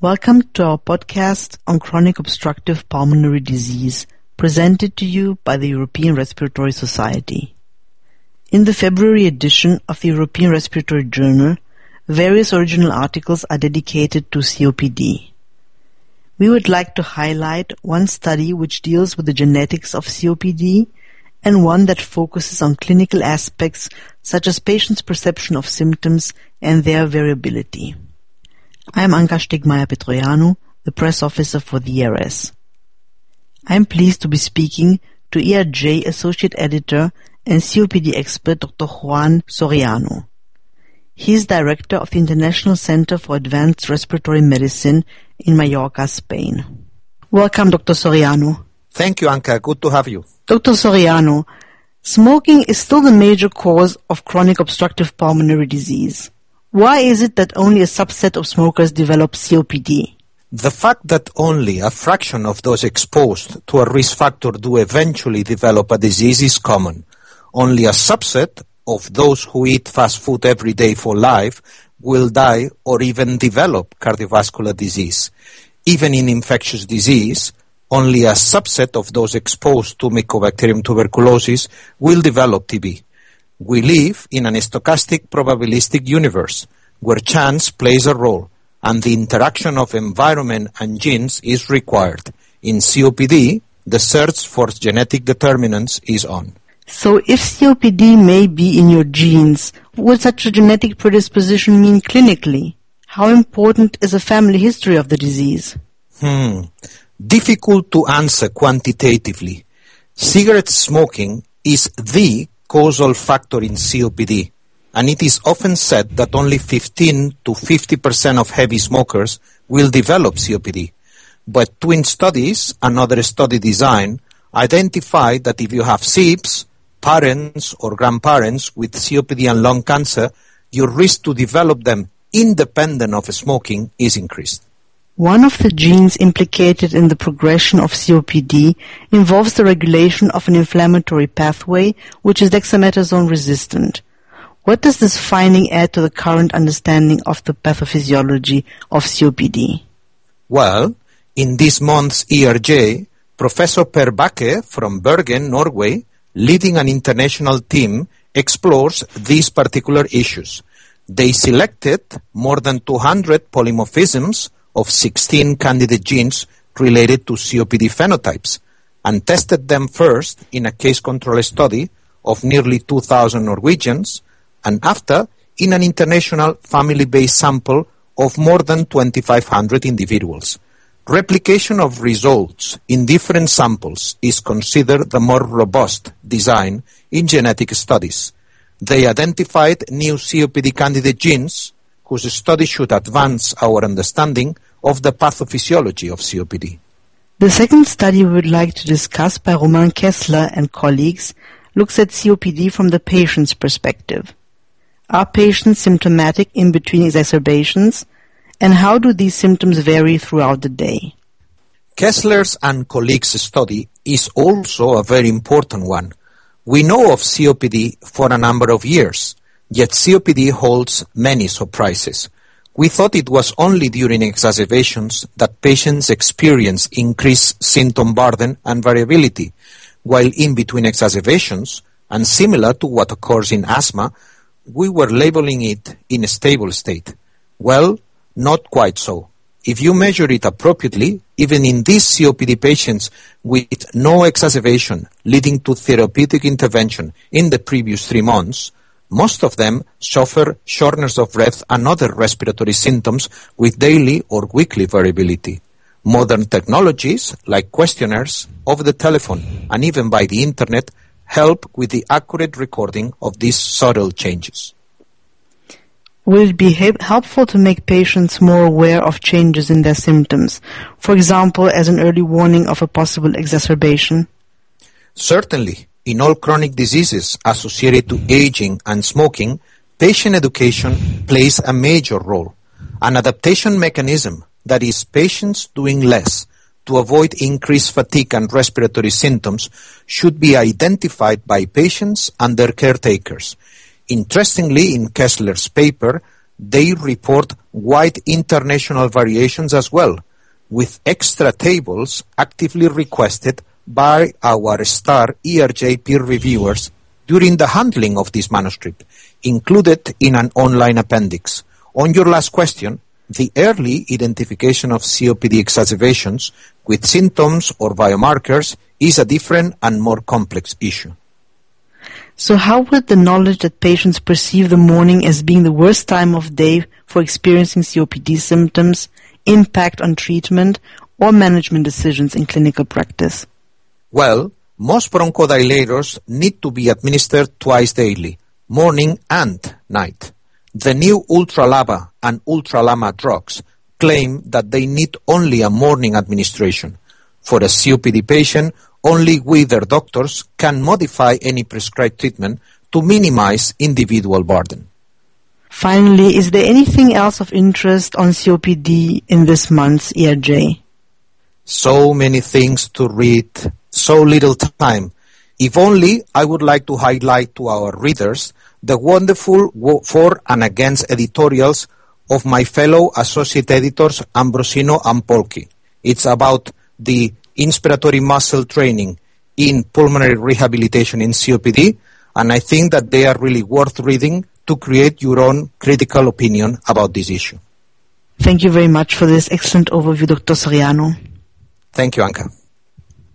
Welcome to our podcast on chronic obstructive pulmonary disease, presented to you by the European Respiratory Society. In the February edition of the European Respiratory Journal, various original articles are dedicated to COPD. We would like to highlight one study which deals with the genetics of COPD and one that focuses on clinical aspects such as patients' perception of symptoms and their variability. I am Anka Stegmaier-Petroianu, the press officer for the ERS. I am pleased to be speaking to ERJ Associate Editor and COPD expert Dr. Joan Soriano. He is director of the International Center for Advanced Respiratory Medicine in Mallorca, Spain. Welcome, Dr. Soriano. Thank you, Anka. Good to have you. Dr. Soriano, smoking is still the major cause of chronic obstructive pulmonary disease. Why is it that only a subset of smokers develop COPD? The fact that only a fraction of those exposed to a risk factor do eventually develop a disease is common. Only a subset of those who eat fast food every day for life will die or even develop cardiovascular disease. Even in infectious disease, only a subset of those exposed to Mycobacterium tuberculosis will develop TB. We live in an stochastic probabilistic universe where chance plays a role and the interaction of environment and genes is required. In COPD, the search for genetic determinants is on. So if COPD may be in your genes, what would such a genetic predisposition mean clinically? How important is a family history of the disease? Hmm. Difficult to answer quantitatively. Cigarette smoking is the causal factor in COPD, and it is often said that only 15 to 50% of heavy smokers will develop COPD. But twin studies, another study design, identify that if you have SIBs, parents or grandparents with COPD and lung cancer, your risk to develop them independent of smoking is increased. One of the genes implicated in the progression of COPD involves the regulation of an inflammatory pathway which is dexamethasone resistant. What does this finding add to the current understanding of the pathophysiology of COPD? Well, in this month's ERJ, Professor Per Bakke from Bergen, Norway, leading an international team, explores these particular issues. They selected more than 200 polymorphisms of 16 candidate genes related to COPD phenotypes and tested them first in a case control study of nearly 2,000 Norwegians and after in an international family-based sample of more than 2,500 individuals. Replication of results in different samples is considered the more robust design in genetic studies. They identified new COPD candidate genes whose study should advance our understanding of the pathophysiology of COPD. The second study we would like to discuss by Romain Kessler and colleagues looks at COPD from the patient's perspective. Are patients symptomatic in between exacerbations? And how do these symptoms vary throughout the day? Kessler's and colleagues' study is also a very important one. We know of COPD for a number of years, yet COPD holds many surprises. We thought it was only during exacerbations that patients experience increased symptom burden and variability, while in between exacerbations, and similar to what occurs in asthma, we were labeling it in a stable state. Well, not quite so. If you measure it appropriately, even in these COPD patients with no exacerbation leading to therapeutic intervention in the previous three months, most of them suffer shortness of breath and other respiratory symptoms with daily or weekly variability. Modern technologies like questionnaires, over the telephone, and even by the internet help with the accurate recording of these subtle changes. Will it be helpful to make patients more aware of changes in their symptoms, for example, as an early warning of a possible exacerbation? Certainly. In all chronic diseases associated to aging and smoking, patient education plays a major role. An adaptation mechanism, that is, patients doing less to avoid increased fatigue and respiratory symptoms, should be identified by patients and their caretakers. Interestingly, in Kessler's paper, they report wide international variations as well, with extra tables actively requested by our STAR ERJ peer reviewers during the handling of this manuscript, included in an online appendix. On your last question, the early identification of COPD exacerbations with symptoms or biomarkers is a different and more complex issue. So how would the knowledge that patients perceive the morning as being the worst time of day for experiencing COPD symptoms impact on treatment or management decisions in clinical practice? Well, most bronchodilators need to be administered twice daily, morning and night. The new ultra-LABA and ultra-LAMA drugs claim that they need only a morning administration. For a COPD patient, only we, their doctors, can modify any prescribed treatment to minimize individual burden. Finally, is there anything else of interest on COPD in this month's ERJ? So many things to read, so little time. If only I would like to highlight to our readers the wonderful for and against editorials of my fellow associate editors Ambrosino and Polkey. It's about the inspiratory muscle training in pulmonary rehabilitation in COPD, and I think that they are really worth reading to create your own critical opinion about this issue. Thank you very much for this excellent overview, Dr. Soriano. Thank you, Anka.